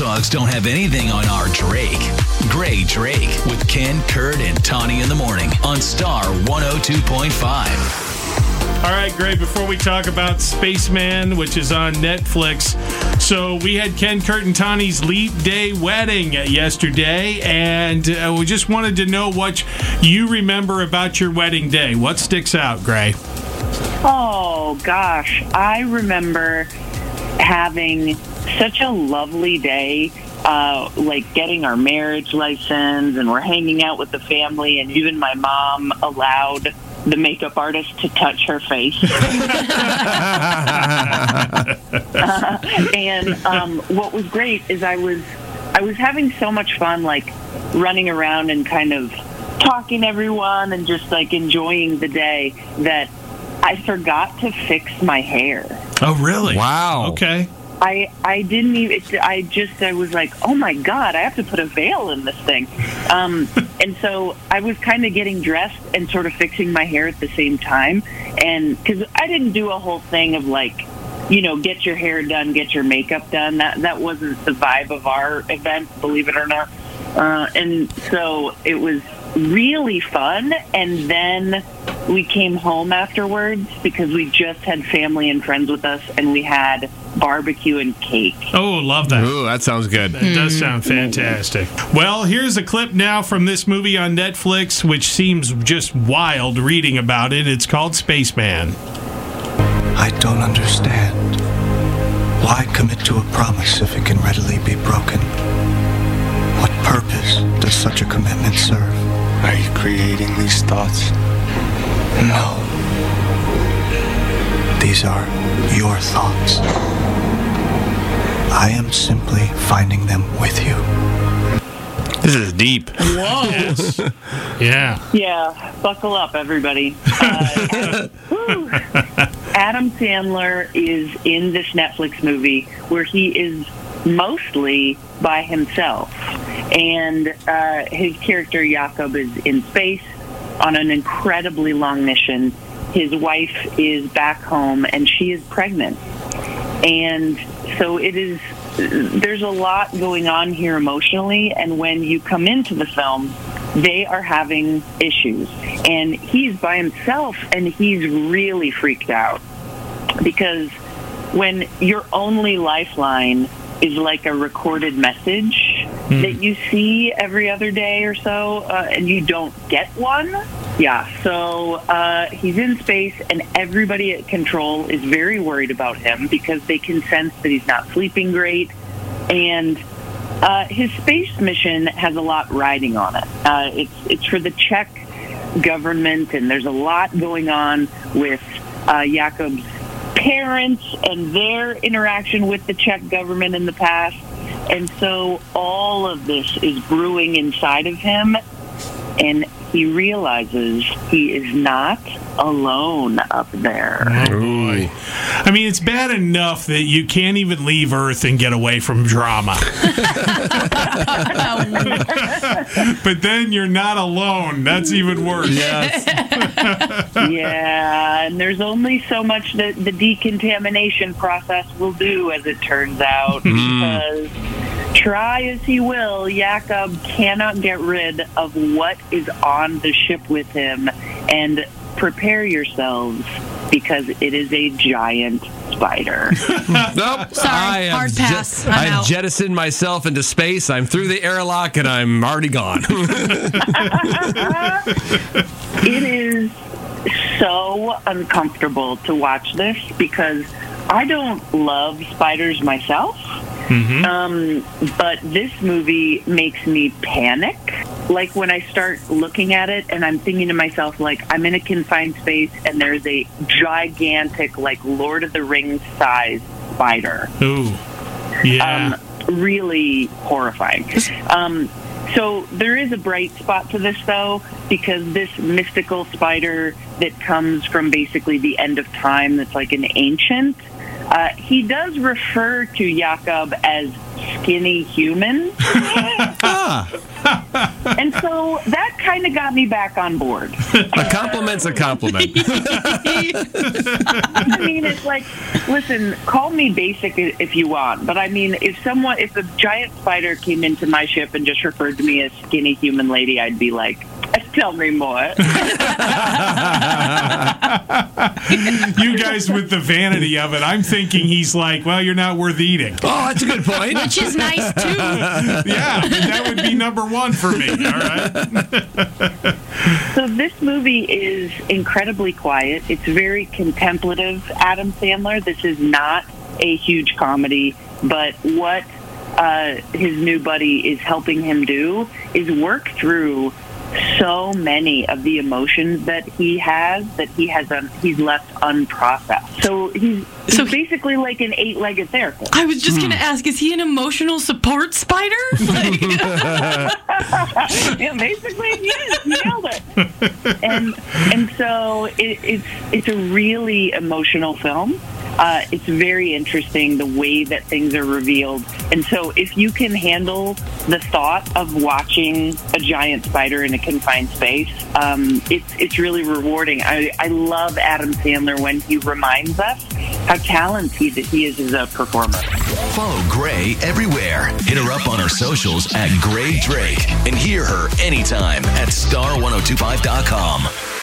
Bulldogs don't have anything on our Drake. Grae Drake with Ken, Kurt, and Tawny in the morning on Star 102.5. All right, Grae, before we talk about Spaceman, which is on Netflix, so we had Ken Kurt and Tawny's Leap Day wedding yesterday, and uh, we just wanted to know what you remember about your wedding day. What sticks out, Grae? Oh, gosh. I remember having such a lovely day. Uh, like getting our marriage license, and we're hanging out with the family, and even my mom allowed the makeup artist to touch her face. Uh, and um, what was great is I was I was having so much fun, like running around and kind of talking to everyone and just like enjoying the day that I forgot to fix my hair. Oh, really? Wow. Okay. I I didn't even. I just I was like, oh my god, I have to put a veil in this thing, um, and so I was kind of getting dressed and sort of fixing my hair at the same time, and because I didn't do a whole thing of like, you know, get your hair done, get your makeup done. That that wasn't the vibe of our event, believe it or not, uh, and so it was really fun, and then we came home afterwards because we just had family and friends with us, and we had barbecue and cake. Oh, love that. Ooh, that sounds good. It does sound fantastic. Well, here's a clip now from this movie on Netflix, which seems just wild reading about it. It's called Spaceman. I don't understand. Why commit to a promise if it can readily be broken? What purpose does such a commitment serve? Are you creating these thoughts? No. These are your thoughts. I am simply finding them with you. This is deep. Yes. yeah. Yeah, buckle up, everybody. Uh. Adam Sandler is in this Netflix movie where he is mostly by himself, and uh, his character Jakub is in space on an incredibly long mission. His wife is back home, and she is pregnant, and so it is. There's a lot going on here emotionally, and when you come into the film, they are having issues. And he's by himself and he's really freaked out because when your only lifeline is like a recorded message that you see every other day or so uh, and you don't get one. Yeah, so uh, he's in space, and everybody at control is very worried about him because they can sense that he's not sleeping great. And uh, his space mission has a lot riding on it. Uh, it's it's for the Czech government, and there's a lot going on with uh, Jakub's parents and their interaction with the Czech government in the past. And so all of this is brewing inside of him, and he realizes he is not alone up there. Oh, boy. I mean, it's bad enough that you can't even leave Earth and get away from drama. but then you're not alone. That's even worse. Yes. yeah, and there's only so much that the decontamination process will do, as it turns out, hmm. because try as he will, Jakub cannot get rid of what is on the ship with him. And prepare yourselves because it is a giant spider. Nope. Sorry, I have hard pass. I'm I've out. jettisoned myself into space. I'm through the airlock and I'm already gone. it is so uncomfortable to watch this because I don't love spiders myself. Um, but this movie makes me panic. Like when I start looking at it and I'm thinking to myself, like, I'm in a confined space and there's a gigantic, like, Lord of the Rings size spider. Ooh. Yeah. Um, really horrifying. Um, so there is a bright spot to this, though, because this mystical spider that comes from basically the end of time, that's like an ancient. Uh, he does refer to Jakub as skinny human. and so that kind of got me back on board. A compliment's a compliment. I mean, it's like, listen, call me basic if you want, but I mean, if someone, if a giant spider came into my ship and just referred to me as skinny human lady, I'd be like, tell me more. you guys with the vanity of it. I'm thinking he's like, well, you're not worth eating. Oh, that's a good point. Which is nice too. Yeah, that would be number one for me. All right. So this movie is incredibly quiet. It's very contemplative. Adam Sandler. This is not a huge comedy, but what uh, his new buddy is helping him do is work through so many of the emotions that he has that he has un- he's left unprocessed. So he's, he's So he- basically like an eight-legged therapist. I was just going to hmm. ask, is he an emotional support spider? Like, yeah, basically, he is. You nailed it. and and so it, it's it's a really emotional film. Uh, it's very interesting the way that things are revealed. And so, if you can handle the thought of watching a giant spider in a confined space, um, it's it's really rewarding. I, I love Adam Sandler when he reminds us how talented he is as a performer. Follow Grae everywhere. Hit her up on her socials at Grae Drake and hear her anytime at star1025.com.